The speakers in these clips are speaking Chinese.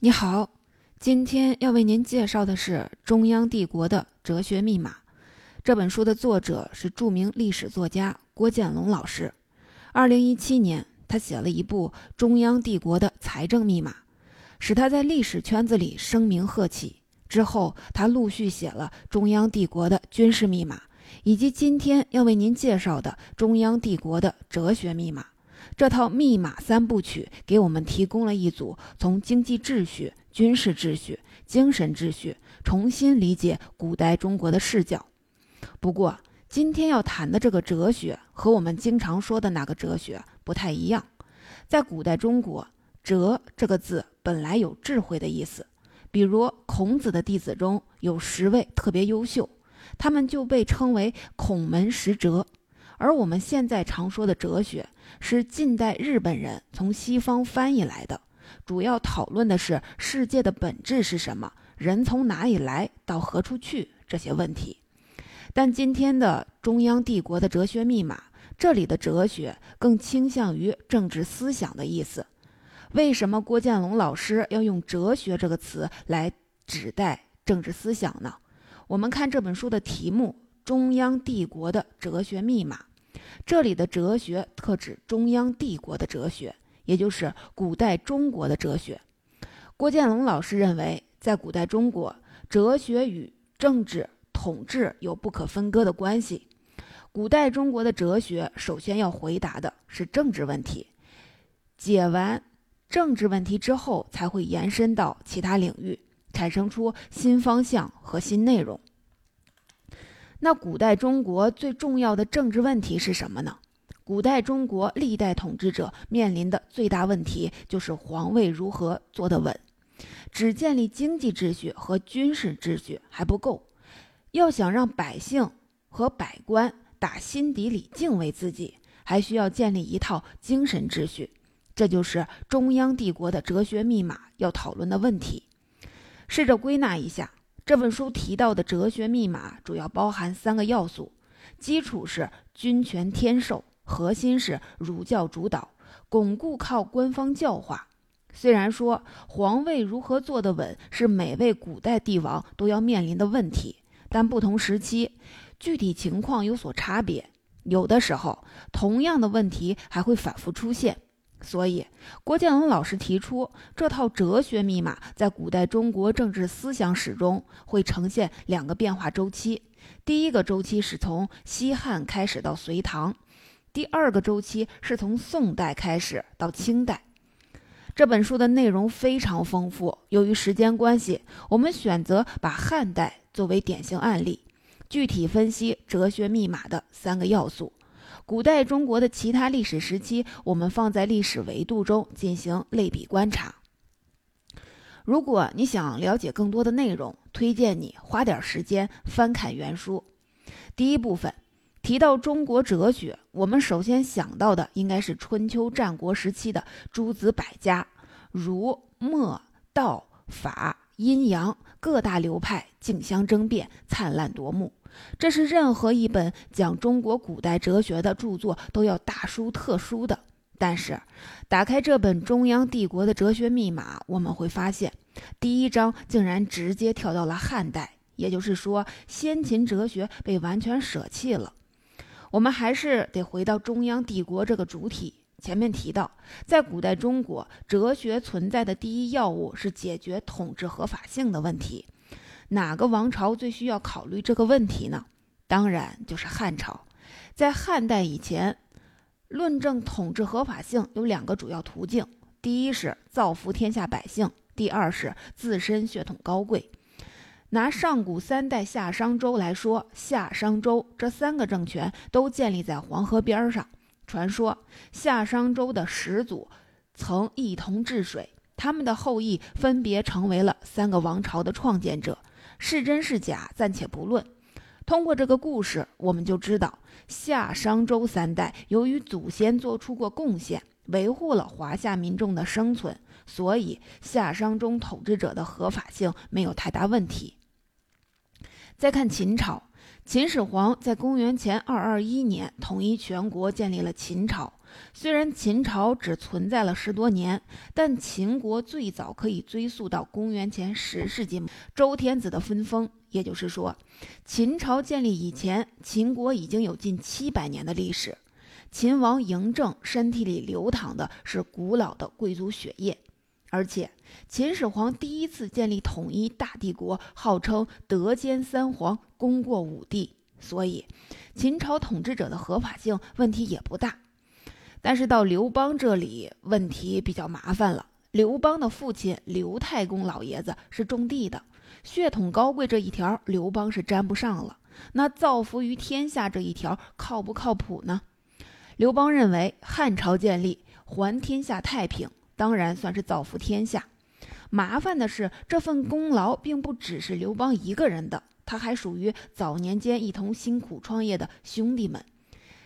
你好，今天要为您介绍的是《中央帝国的哲学密码》这本书的作者是著名历史作家郭建龙老师。二零一七年，他写了一部《中央帝国的财政密码》，使他在历史圈子里声名鹤起。之后，他陆续写了《中央帝国的军事密码》，以及今天要为您介绍的《中央帝国的哲学密码》。这套密码三部曲给我们提供了一组从经济秩序、军事秩序、精神秩序重新理解古代中国的视角。不过，今天要谈的这个哲学和我们经常说的那个哲学不太一样。在古代中国，“哲”这个字本来有智慧的意思，比如孔子的弟子中有十位特别优秀，他们就被称为“孔门十哲”。而我们现在常说的哲学，是近代日本人从西方翻译来的，主要讨论的是世界的本质是什么，人从哪里来到何处去这些问题。但今天的中央帝国的哲学密码，这里的哲学更倾向于政治思想的意思。为什么郭建龙老师要用“哲学”这个词来指代政治思想呢？我们看这本书的题目。中央帝国的哲学密码，这里的哲学特指中央帝国的哲学，也就是古代中国的哲学。郭建龙老师认为，在古代中国，哲学与政治统治有不可分割的关系。古代中国的哲学首先要回答的是政治问题，解完政治问题之后，才会延伸到其他领域，产生出新方向和新内容。那古代中国最重要的政治问题是什么呢？古代中国历代统治者面临的最大问题就是皇位如何坐得稳。只建立经济秩序和军事秩序还不够，要想让百姓和百官打心底里敬畏自己，还需要建立一套精神秩序。这就是中央帝国的哲学密码要讨论的问题。试着归纳一下。这本书提到的哲学密码主要包含三个要素：基础是君权天授，核心是儒教主导，巩固靠官方教化。虽然说皇位如何坐得稳是每位古代帝王都要面临的问题，但不同时期具体情况有所差别，有的时候同样的问题还会反复出现。所以，郭建龙老师提出这套哲学密码，在古代中国政治思想史中会呈现两个变化周期。第一个周期是从西汉开始到隋唐，第二个周期是从宋代开始到清代。这本书的内容非常丰富，由于时间关系，我们选择把汉代作为典型案例，具体分析哲学密码的三个要素。古代中国的其他历史时期，我们放在历史维度中进行类比观察。如果你想了解更多的内容，推荐你花点时间翻看原书。第一部分提到中国哲学，我们首先想到的应该是春秋战国时期的诸子百家，儒、墨、道、法、阴阳各大流派竞相争辩，灿烂夺目。这是任何一本讲中国古代哲学的著作都要大书特书的。但是，打开这本中央帝国的哲学密码，我们会发现，第一章竟然直接跳到了汉代，也就是说，先秦哲学被完全舍弃了。我们还是得回到中央帝国这个主体。前面提到，在古代中国，哲学存在的第一要务是解决统治合法性的问题。哪个王朝最需要考虑这个问题呢？当然就是汉朝。在汉代以前，论证统治合法性有两个主要途径：第一是造福天下百姓；第二是自身血统高贵。拿上古三代夏商周来说，夏商周这三个政权都建立在黄河边上。传说夏商周的始祖曾一同治水，他们的后裔分别成为了三个王朝的创建者。是真是假，暂且不论。通过这个故事，我们就知道夏商周三代由于祖先做出过贡献，维护了华夏民众的生存，所以夏商周统治者的合法性没有太大问题。再看秦朝，秦始皇在公元前二二一年统一全国，建立了秦朝。虽然秦朝只存在了十多年，但秦国最早可以追溯到公元前十世纪周天子的分封。也就是说，秦朝建立以前，秦国已经有近七百年的历史。秦王嬴政身体里流淌的是古老的贵族血液，而且秦始皇第一次建立统一大帝国，号称德兼三皇，功过五帝，所以秦朝统治者的合法性问题也不大。但是到刘邦这里，问题比较麻烦了。刘邦的父亲刘太公老爷子是种地的。血统高贵这一条，刘邦是沾不上了。那造福于天下这一条，靠不靠谱呢？刘邦认为汉朝建立，还天下太平，当然算是造福天下。麻烦的是，这份功劳并不只是刘邦一个人的，他还属于早年间一同辛苦创业的兄弟们。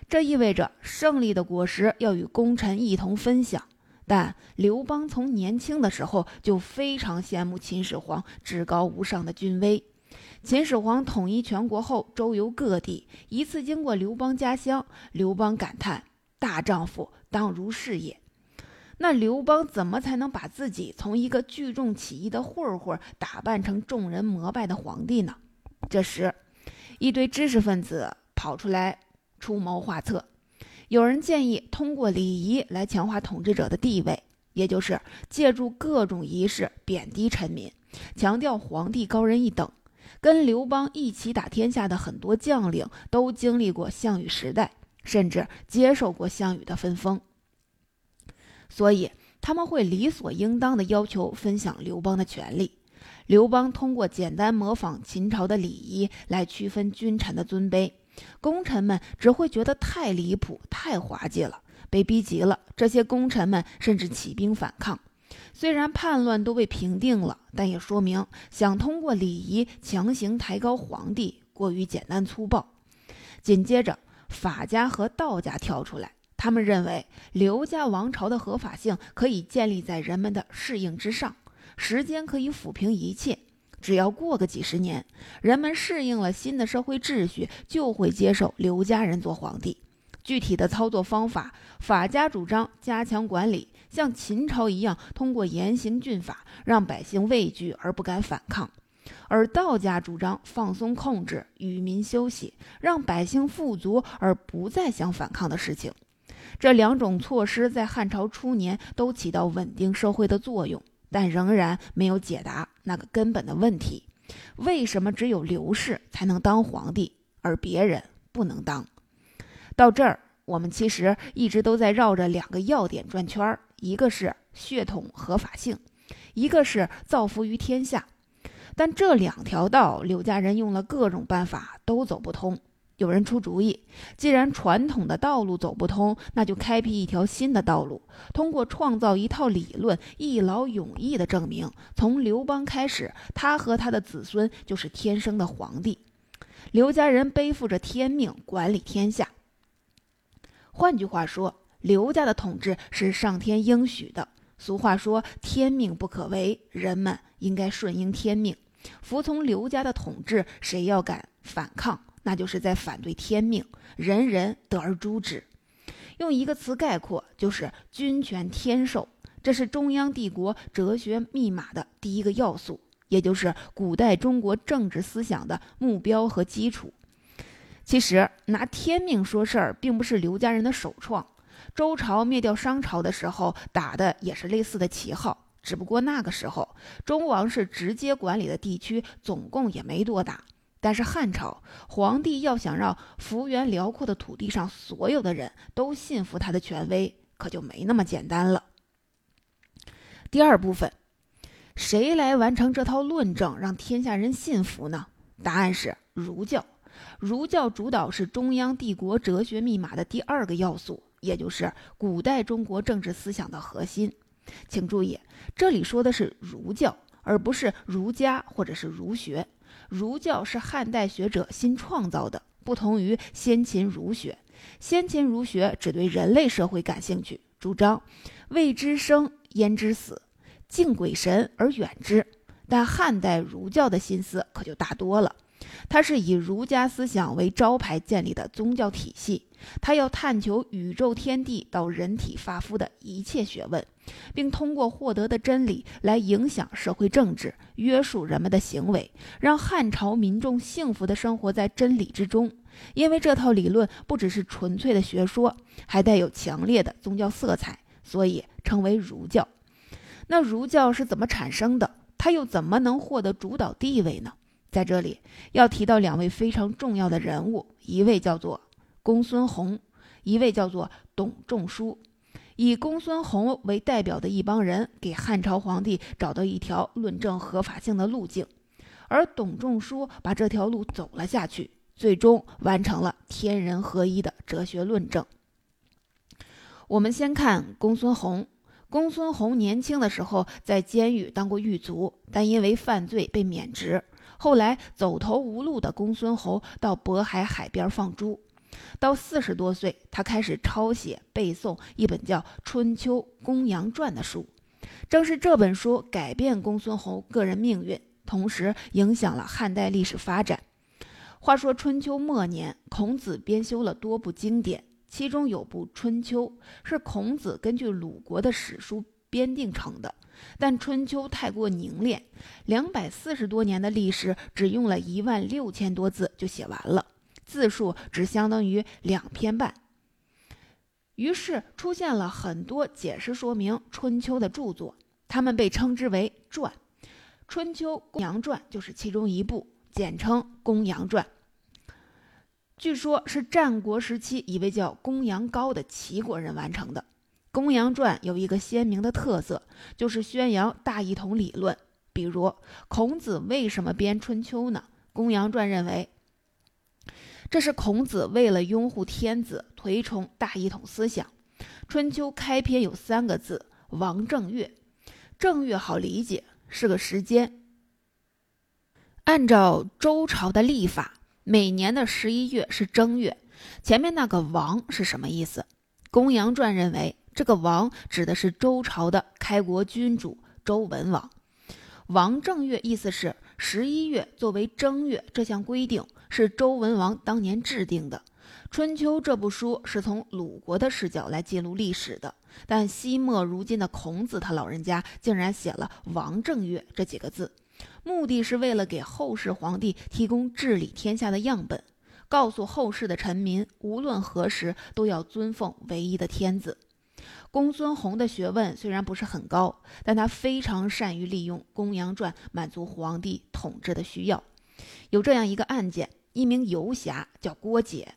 这意味着胜利的果实要与功臣一同分享。但刘邦从年轻的时候就非常羡慕秦始皇至高无上的军威。秦始皇统一全国后，周游各地，一次经过刘邦家乡，刘邦感叹：“大丈夫当如是也。”那刘邦怎么才能把自己从一个聚众起义的混混打扮成众人膜拜的皇帝呢？这时，一堆知识分子跑出来出谋划策。有人建议通过礼仪来强化统治者的地位，也就是借助各种仪式贬低臣民，强调皇帝高人一等。跟刘邦一起打天下的很多将领都经历过项羽时代，甚至接受过项羽的分封，所以他们会理所应当地要求分享刘邦的权利。刘邦通过简单模仿秦朝的礼仪来区分君臣的尊卑。功臣们只会觉得太离谱、太滑稽了，被逼急了，这些功臣们甚至起兵反抗。虽然叛乱都被平定了，但也说明想通过礼仪强行抬高皇帝过于简单粗暴。紧接着，法家和道家跳出来，他们认为刘家王朝的合法性可以建立在人们的适应之上，时间可以抚平一切。只要过个几十年，人们适应了新的社会秩序，就会接受刘家人做皇帝。具体的操作方法，法家主张加强管理，像秦朝一样，通过严刑峻法，让百姓畏惧而不敢反抗；而道家主张放松控制，与民休息，让百姓富足而不再想反抗的事情。这两种措施在汉朝初年都起到稳定社会的作用。但仍然没有解答那个根本的问题：为什么只有刘氏才能当皇帝，而别人不能当？到这儿，我们其实一直都在绕着两个要点转圈儿，一个是血统合法性，一个是造福于天下。但这两条道，刘家人用了各种办法都走不通。有人出主意，既然传统的道路走不通，那就开辟一条新的道路，通过创造一套理论，一劳永逸地证明，从刘邦开始，他和他的子孙就是天生的皇帝。刘家人背负着天命管理天下。换句话说，刘家的统治是上天应许的。俗话说“天命不可违”，人们应该顺应天命，服从刘家的统治。谁要敢反抗？那就是在反对天命，人人得而诛之。用一个词概括，就是君权天授。这是中央帝国哲学密码的第一个要素，也就是古代中国政治思想的目标和基础。其实，拿天命说事儿，并不是刘家人的首创。周朝灭掉商朝的时候，打的也是类似的旗号，只不过那个时候周王室直接管理的地区总共也没多大。但是汉朝皇帝要想让幅员辽阔的土地上所有的人都信服他的权威，可就没那么简单了。第二部分，谁来完成这套论证，让天下人信服呢？答案是儒教。儒教主导是中央帝国哲学密码的第二个要素，也就是古代中国政治思想的核心。请注意，这里说的是儒教，而不是儒家或者是儒学。儒教是汉代学者新创造的，不同于先秦儒学。先秦儒学只对人类社会感兴趣，主张未知生焉知死，敬鬼神而远之。但汉代儒教的心思可就大多了，它是以儒家思想为招牌建立的宗教体系，它要探求宇宙天地到人体发肤的一切学问，并通过获得的真理来影响社会政治，约束人们的行为，让汉朝民众幸福地生活在真理之中。因为这套理论不只是纯粹的学说，还带有强烈的宗教色彩，所以称为儒教。那儒教是怎么产生的？它又怎么能获得主导地位呢？在这里要提到两位非常重要的人物，一位叫做公孙弘，一位叫做董仲舒。以公孙弘为代表的一帮人，给汉朝皇帝找到一条论证合法性的路径，而董仲舒把这条路走了下去，最终完成了天人合一的哲学论证。我们先看公孙弘。公孙弘年轻的时候在监狱当过狱卒，但因为犯罪被免职。后来走投无路的公孙弘到渤海海边放猪。到四十多岁，他开始抄写背诵一本叫《春秋公羊传》的书。正是这本书改变公孙弘个人命运，同时影响了汉代历史发展。话说春秋末年，孔子编修了多部经典。其中有部《春秋》，是孔子根据鲁国的史书编定成的，但《春秋》太过凝练，两百四十多年的历史只用了一万六千多字就写完了，字数只相当于两篇半。于是出现了很多解释说明《春秋》的著作，他们被称之为传，《春秋公羊传》就是其中一部，简称《公羊传》。据说，是战国时期一位叫公羊高的齐国人完成的。《公羊传》有一个鲜明的特色，就是宣扬大一统理论。比如，孔子为什么编《春秋》呢？《公羊传》认为，这是孔子为了拥护天子，推崇大一统思想。《春秋》开篇有三个字：“王正月”，正月好理解，是个时间。按照周朝的历法。每年的十一月是正月，前面那个王是什么意思？公羊传认为，这个王指的是周朝的开国君主周文王。王正月意思是十一月作为正月，这项规定是周文王当年制定的。《春秋》这部书是从鲁国的视角来记录历史的，但西末如今的孔子他老人家竟然写了“王正月”这几个字。目的是为了给后世皇帝提供治理天下的样本，告诉后世的臣民，无论何时都要尊奉唯一的天子。公孙弘的学问虽然不是很高，但他非常善于利用《公羊传》满足皇帝统治的需要。有这样一个案件：一名游侠叫郭解，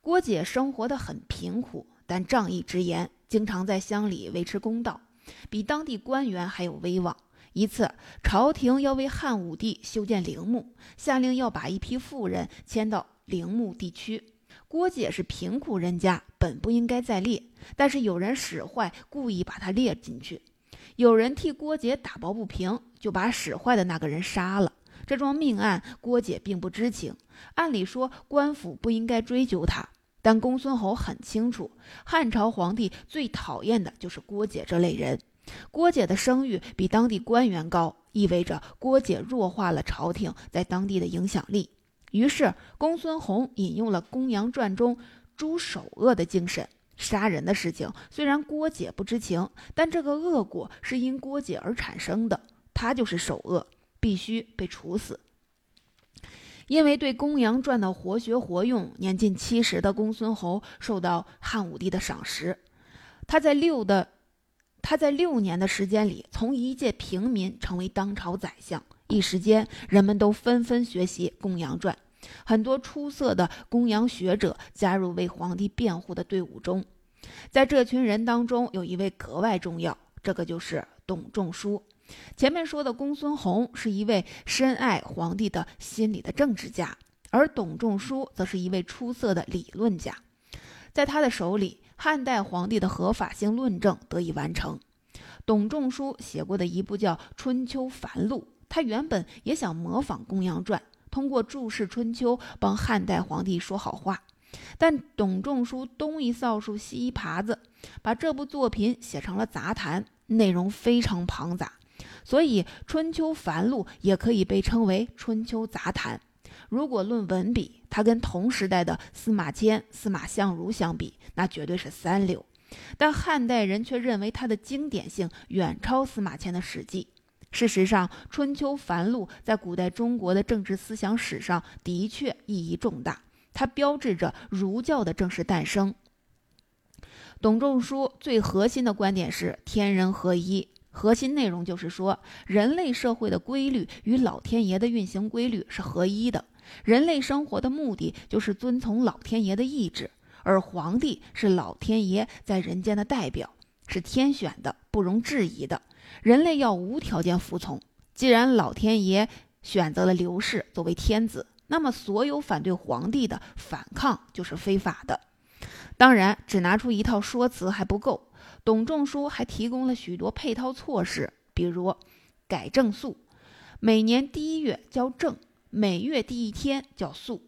郭解生活的很贫苦，但仗义直言，经常在乡里维持公道，比当地官员还有威望。一次，朝廷要为汉武帝修建陵墓，下令要把一批富人迁到陵墓地区。郭解是贫苦人家，本不应该在列，但是有人使坏，故意把他列进去。有人替郭解打抱不平，就把使坏的那个人杀了。这桩命案，郭解并不知情。按理说，官府不应该追究他，但公孙侯很清楚，汉朝皇帝最讨厌的就是郭解这类人。郭解的声誉比当地官员高，意味着郭解弱化了朝廷在当地的影响力。于是，公孙弘引用了《公羊传》中诛首恶的精神。杀人的事情虽然郭解不知情，但这个恶果是因郭解而产生的，他就是首恶，必须被处死。因为对《公羊传》的活学活用，年近七十的公孙侯受到汉武帝的赏识，他在六的。他在六年的时间里，从一介平民成为当朝宰相，一时间人们都纷纷学习《公羊传》，很多出色的公羊学者加入为皇帝辩护的队伍中。在这群人当中，有一位格外重要，这个就是董仲舒。前面说的公孙弘是一位深爱皇帝的心理的政治家，而董仲舒则是一位出色的理论家，在他的手里。汉代皇帝的合法性论证得以完成。董仲舒写过的一部叫《春秋繁露》，他原本也想模仿《公羊传》，通过注释《春秋》帮汉代皇帝说好话。但董仲舒东一扫帚西一耙子，把这部作品写成了杂谈，内容非常庞杂，所以《春秋繁露》也可以被称为《春秋杂谈》。如果论文笔，他跟同时代的司马迁、司马相如相比，那绝对是三流。但汉代人却认为他的经典性远超司马迁的《史记》。事实上，《春秋繁露》在古代中国的政治思想史上的确意义重大，它标志着儒教的正式诞生。董仲舒最核心的观点是天人合一，核心内容就是说，人类社会的规律与老天爷的运行规律是合一的，人类生活的目的就是遵从老天爷的意志。而皇帝是老天爷在人间的代表，是天选的，不容置疑的。人类要无条件服从。既然老天爷选择了刘氏作为天子，那么所有反对皇帝的反抗就是非法的。当然，只拿出一套说辞还不够，董仲舒还提供了许多配套措施，比如改正肃，每年第一月叫正，每月第一天叫肃。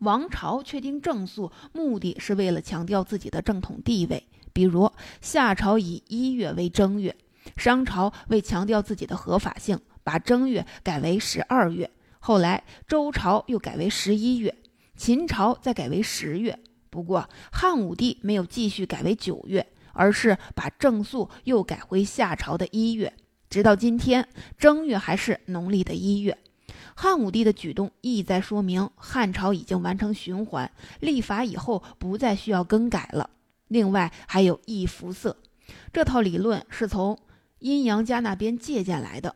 王朝确定正肃，目的是为了强调自己的正统地位。比如夏朝以一月为正月，商朝为强调自己的合法性，把正月改为十二月。后来周朝又改为十一月，秦朝再改为十月。不过汉武帝没有继续改为九月，而是把正肃又改回夏朝的一月。直到今天，正月还是农历的一月。汉武帝的举动意在说明，汉朝已经完成循环，立法以后不再需要更改了。另外还有易服色，这套理论是从阴阳家那边借鉴来的。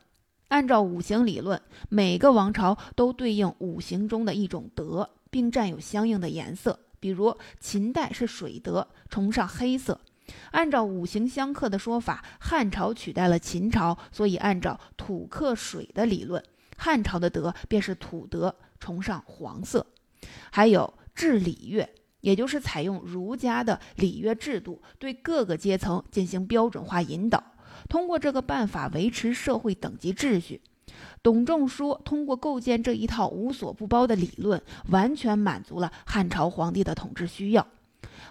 按照五行理论，每个王朝都对应五行中的一种德，并占有相应的颜色。比如秦代是水德，崇尚黑色。按照五行相克的说法，汉朝取代了秦朝，所以按照土克水的理论。汉朝的德便是土德，崇尚黄色。还有治礼乐，也就是采用儒家的礼乐制度，对各个阶层进行标准化引导，通过这个办法维持社会等级秩序。董仲舒通过构建这一套无所不包的理论，完全满足了汉朝皇帝的统治需要。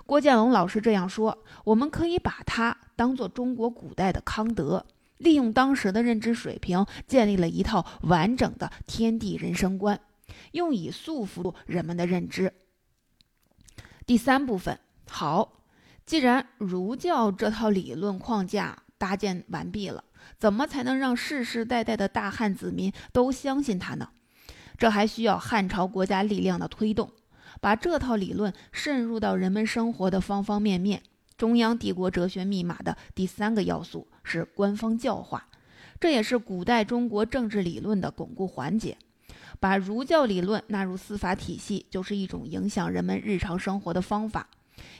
郭建龙老师这样说：“我们可以把它当做中国古代的康德。”利用当时的认知水平，建立了一套完整的天地人生观，用以束缚人们的认知。第三部分，好，既然儒教这套理论框架搭建完毕了，怎么才能让世世代代的大汉子民都相信他呢？这还需要汉朝国家力量的推动，把这套理论渗入到人们生活的方方面面。中央帝国哲学密码的第三个要素是官方教化，这也是古代中国政治理论的巩固环节。把儒教理论纳入司法体系，就是一种影响人们日常生活的方法。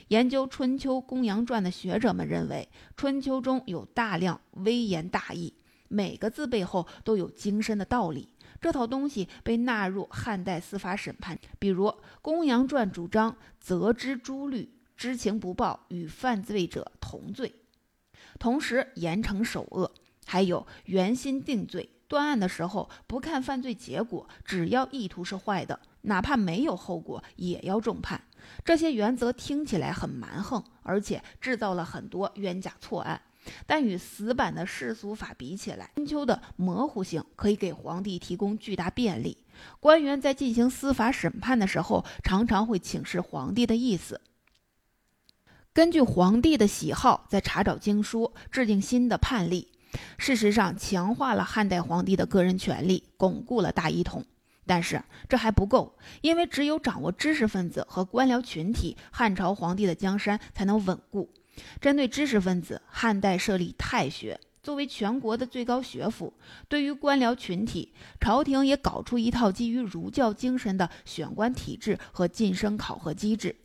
研究《春秋公羊传》的学者们认为，《春秋》中有大量微言大义，每个字背后都有精深的道理。这套东西被纳入汉代司法审判，比如《公羊传》主张责之诸律。知情不报与犯罪者同罪，同时严惩首恶，还有原心定罪。断案的时候不看犯罪结果，只要意图是坏的，哪怕没有后果也要重判。这些原则听起来很蛮横，而且制造了很多冤假错案。但与死板的世俗法比起来，春秋的模糊性可以给皇帝提供巨大便利。官员在进行司法审判的时候，常常会请示皇帝的意思。根据皇帝的喜好，在查找经书，制定新的判例。事实上，强化了汉代皇帝的个人权利，巩固了大一统。但是这还不够，因为只有掌握知识分子和官僚群体，汉朝皇帝的江山才能稳固。针对知识分子，汉代设立太学，作为全国的最高学府；对于官僚群体，朝廷也搞出一套基于儒教精神的选官体制和晋升考核机制。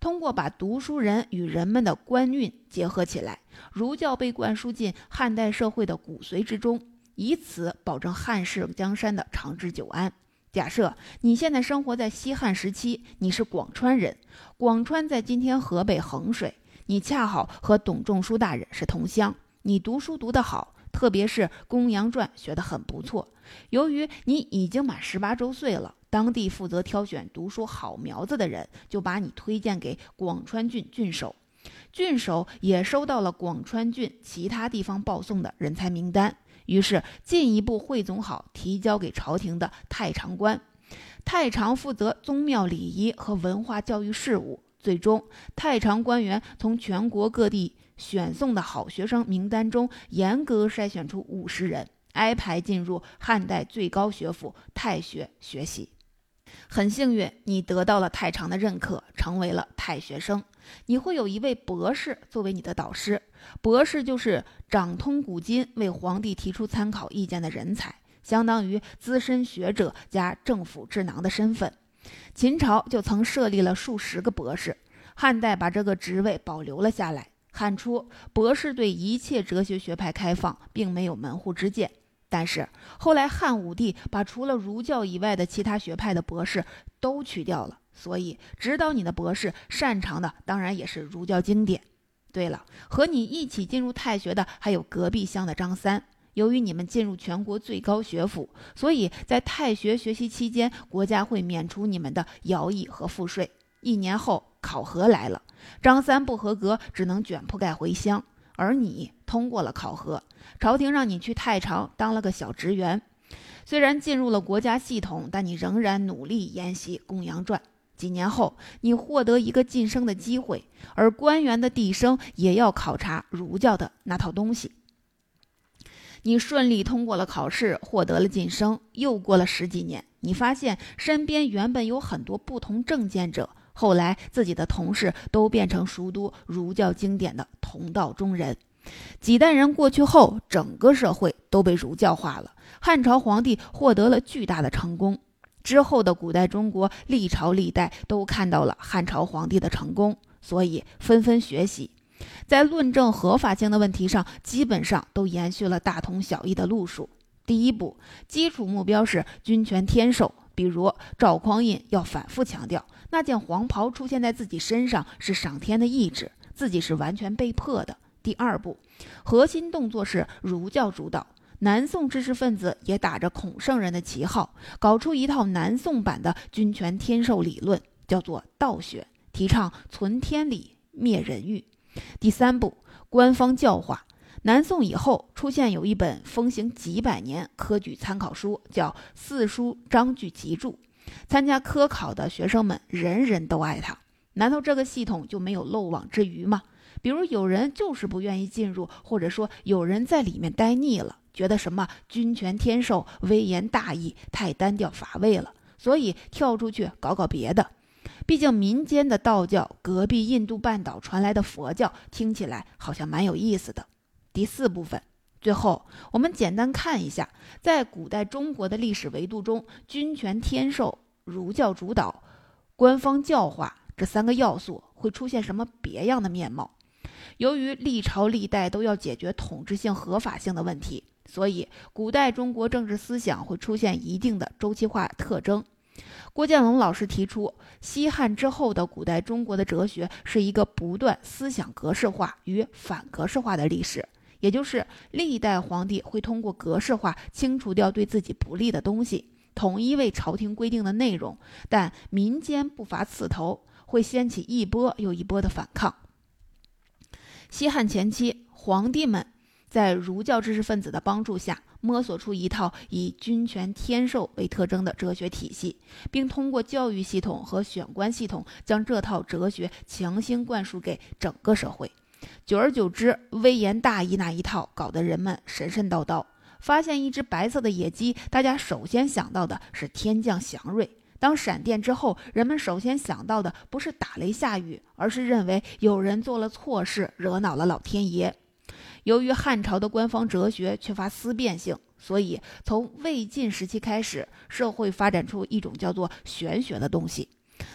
通过把读书人与人们的官运结合起来，儒教被灌输进汉代社会的骨髓之中，以此保证汉室江山的长治久安。假设你现在生活在西汉时期，你是广川人，广川在今天河北衡水，你恰好和董仲舒大人是同乡，你读书读得好，特别是《公羊传》学得很不错。由于你已经满十八周岁了。当地负责挑选读书好苗子的人，就把你推荐给广川郡郡守，郡守也收到了广川郡其他地方报送的人才名单，于是进一步汇总好，提交给朝廷的太常官。太常负责宗庙礼仪和文化教育事务。最终，太常官员从全国各地选送的好学生名单中，严格筛选出五十人，安排进入汉代最高学府太学学习。很幸运，你得到了太常的认可，成为了太学生。你会有一位博士作为你的导师，博士就是掌通古今、为皇帝提出参考意见的人才，相当于资深学者加政府智囊的身份。秦朝就曾设立了数十个博士，汉代把这个职位保留了下来。汉初，博士对一切哲学学派开放，并没有门户之见。但是后来汉武帝把除了儒教以外的其他学派的博士都去掉了，所以指导你的博士擅长的当然也是儒教经典。对了，和你一起进入太学的还有隔壁乡的张三。由于你们进入全国最高学府，所以在太学学习期间，国家会免除你们的徭役和赋税。一年后考核来了，张三不合格，只能卷铺盖回乡，而你通过了考核。朝廷让你去太常当了个小职员，虽然进入了国家系统，但你仍然努力研习《公羊传》。几年后，你获得一个晋升的机会，而官员的递升也要考察儒教的那套东西。你顺利通过了考试，获得了晋升。又过了十几年，你发现身边原本有很多不同政见者，后来自己的同事都变成熟读儒教经典的同道中人。几代人过去后，整个社会都被儒教化了。汉朝皇帝获得了巨大的成功，之后的古代中国历朝历代都看到了汉朝皇帝的成功，所以纷纷学习。在论证合法性的问题上，基本上都延续了大同小异的路数。第一步，基础目标是君权天授，比如赵匡胤要反复强调，那件黄袍出现在自己身上是上天的意志，自己是完全被迫的。第二步，核心动作是儒教主导。南宋知识分子也打着孔圣人的旗号，搞出一套南宋版的君权天授理论，叫做道学，提倡存天理，灭人欲。第三步，官方教化。南宋以后出现有一本风行几百年科举参考书，叫《四书章句集注》，参加科考的学生们人人都爱它。难道这个系统就没有漏网之鱼吗？比如有人就是不愿意进入，或者说有人在里面待腻了，觉得什么君权天授、威严大义太单调乏味了，所以跳出去搞搞别的。毕竟民间的道教，隔壁印度半岛传来的佛教，听起来好像蛮有意思的。第四部分，最后我们简单看一下，在古代中国的历史维度中，君权天授、儒教主导、官方教化这三个要素会出现什么别样的面貌。由于历朝历代都要解决统治性、合法性的问题，所以古代中国政治思想会出现一定的周期化特征。郭建龙老师提出，西汉之后的古代中国的哲学是一个不断思想格式化与反格式化的历史，也就是历代皇帝会通过格式化清除掉对自己不利的东西，统一为朝廷规定的内容，但民间不乏刺头，会掀起一波又一波的反抗。西汉前期，皇帝们在儒教知识分子的帮助下。摸索出一套以君权天授为特征的哲学体系，并通过教育系统和选官系统将这套哲学强行灌输给整个社会。久而久之，微言大义那一套搞得人们神神叨叨。发现一只白色的野鸡，大家首先想到的是天降祥瑞；当闪电之后，人们首先想到的不是打雷下雨，而是认为有人做了错事，惹恼了老天爷。由于汉朝的官方哲学缺乏思辨性，所以从魏晋时期开始，社会发展出一种叫做玄学的东西，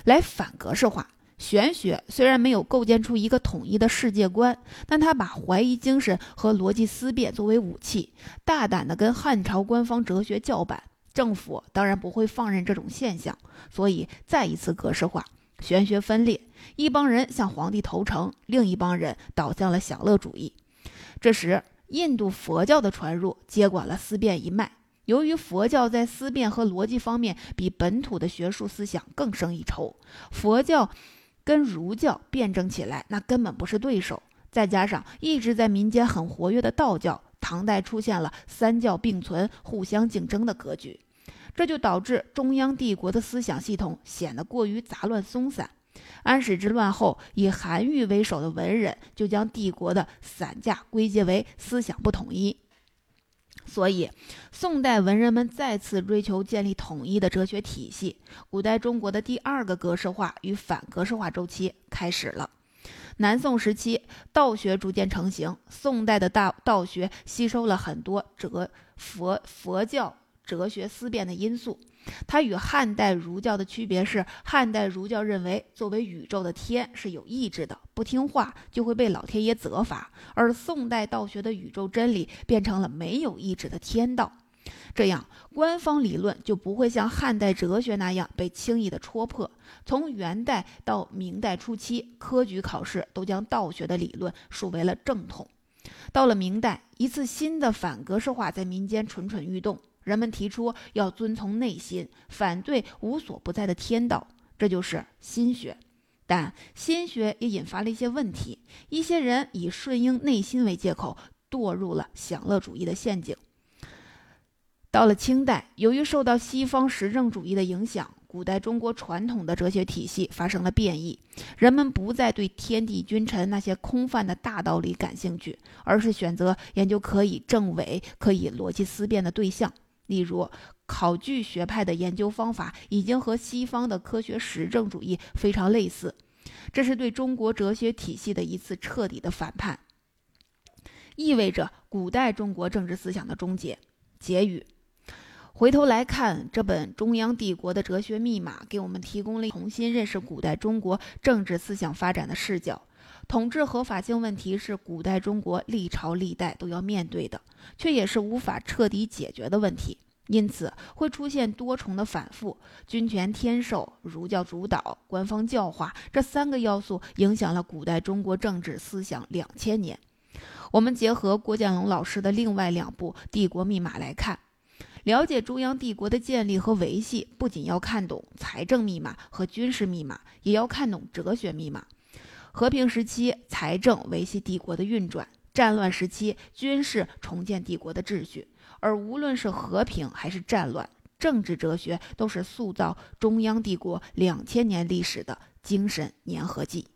来反格式化。玄学虽然没有构建出一个统一的世界观，但它把怀疑精神和逻辑思辨作为武器，大胆地跟汉朝官方哲学叫板。政府当然不会放任这种现象，所以再一次格式化，玄学分裂，一帮人向皇帝投诚，另一帮人倒向了享乐主义。这时，印度佛教的传入接管了思辨一脉。由于佛教在思辨和逻辑方面比本土的学术思想更胜一筹，佛教跟儒教辩证起来那根本不是对手。再加上一直在民间很活跃的道教，唐代出现了三教并存、互相竞争的格局。这就导致中央帝国的思想系统显得过于杂乱松散。安史之乱后，以韩愈为首的文人就将帝国的散架归结为思想不统一。所以，宋代文人们再次追求建立统一的哲学体系，古代中国的第二个格式化与反格式化周期开始了。南宋时期，道学逐渐成型，宋代的大道学吸收了很多哲佛佛教哲学思辨的因素。它与汉代儒教的区别是，汉代儒教认为作为宇宙的天是有意志的，不听话就会被老天爷责罚；而宋代道学的宇宙真理变成了没有意志的天道，这样官方理论就不会像汉代哲学那样被轻易的戳破。从元代到明代初期，科举考试都将道学的理论树为了正统。到了明代，一次新的反格式化在民间蠢蠢欲动。人们提出要遵从内心，反对无所不在的天道，这就是心学。但心学也引发了一些问题，一些人以顺应内心为借口，堕入了享乐主义的陷阱。到了清代，由于受到西方实证主义的影响，古代中国传统的哲学体系发生了变异，人们不再对天地君臣那些空泛的大道理感兴趣，而是选择研究可以证伪、可以逻辑思辨的对象。例如，考据学派的研究方法已经和西方的科学实证主义非常类似，这是对中国哲学体系的一次彻底的反叛，意味着古代中国政治思想的终结。结语：回头来看，这本中央帝国的哲学密码，给我们提供了重新认识古代中国政治思想发展的视角。统治合法性问题是古代中国历朝历代都要面对的，却也是无法彻底解决的问题，因此会出现多重的反复。君权天授、儒教主导、官方教化这三个要素影响了古代中国政治思想两千年。我们结合郭建龙老师的另外两部《帝国密码》来看，了解中央帝国的建立和维系，不仅要看懂财政密码和军事密码，也要看懂哲学密码。和平时期，财政维系帝国的运转；战乱时期，军事重建帝国的秩序。而无论是和平还是战乱，政治哲学都是塑造中央帝国两千年历史的精神粘合剂。